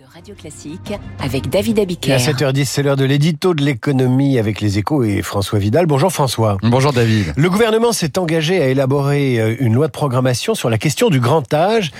de Radio Classique avec David Et Abiker. à 7h10, c'est l'heure de l'édito de l'économie avec les échos et François Vidal. Bonjour François. Bonjour David. Le gouvernement s'est engagé à élaborer euh, une loi de programmation sur la question du grand âge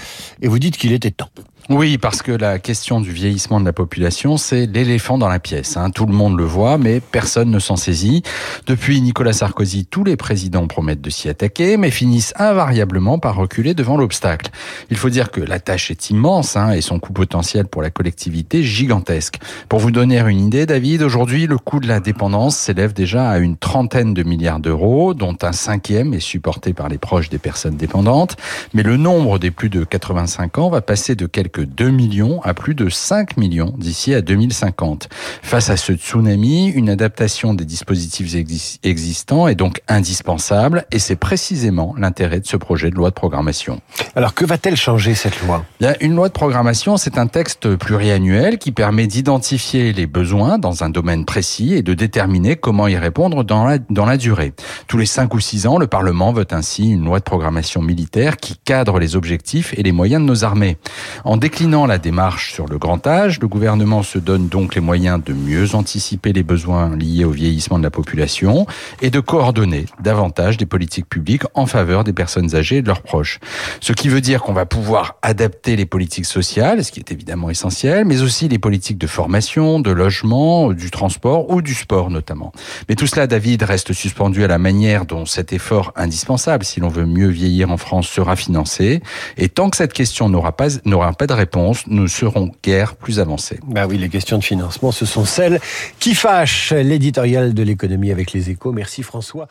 et vous dites qu'il était temps. Oui, parce que la question du vieillissement de la population, c'est l'éléphant dans la pièce. hein. Tout le monde le voit, mais personne ne s'en saisit. Depuis Nicolas Sarkozy, tous les présidents promettent de s'y attaquer, mais finissent invariablement par reculer devant l'obstacle. Il faut dire que la tâche est immense hein, et son coût potentiel pour la collectivité gigantesque. Pour vous donner une idée, David, aujourd'hui, le coût de la dépendance s'élève déjà à une trentaine de milliards d'euros, dont un cinquième est supporté par les proches des personnes dépendantes. Mais le nombre des plus de 85 ans va passer de quelques 2 millions à plus de 5 millions d'ici à 2050. Face à ce tsunami, une adaptation des dispositifs exis- existants est donc indispensable et c'est précisément l'intérêt de ce projet de loi de programmation. Alors que va-t-elle changer cette loi? Bien, une loi de programmation, c'est un texte pluriannuel qui permet d'identifier les besoins dans un domaine précis et de déterminer comment y répondre dans la, dans la durée. Tous les cinq ou six ans, le Parlement vote ainsi une loi de programmation militaire qui cadre les objectifs et les moyens de nos armées. En déclinant la démarche sur le grand âge, le gouvernement se donne donc les moyens de mieux anticiper les besoins liés au vieillissement de la population et de coordonner davantage des politiques publiques en faveur des personnes âgées et de leurs proches. Ce qui veut dire qu'on va pouvoir adapter les politiques sociales, ce qui est évidemment essentiel, mais aussi les politiques de formation, de logement, du transport ou du sport notamment. Mais tout cela, David, reste suspendu à la manière dont cet effort indispensable, si l'on veut mieux vieillir en France, sera financé. Et tant que cette question n'aura pas, n'aura pas de réponse, nous serons guère plus avancés. Bah oui, les questions de financement, ce sont celles qui fâchent l'éditorial de l'économie avec les échos. Merci François.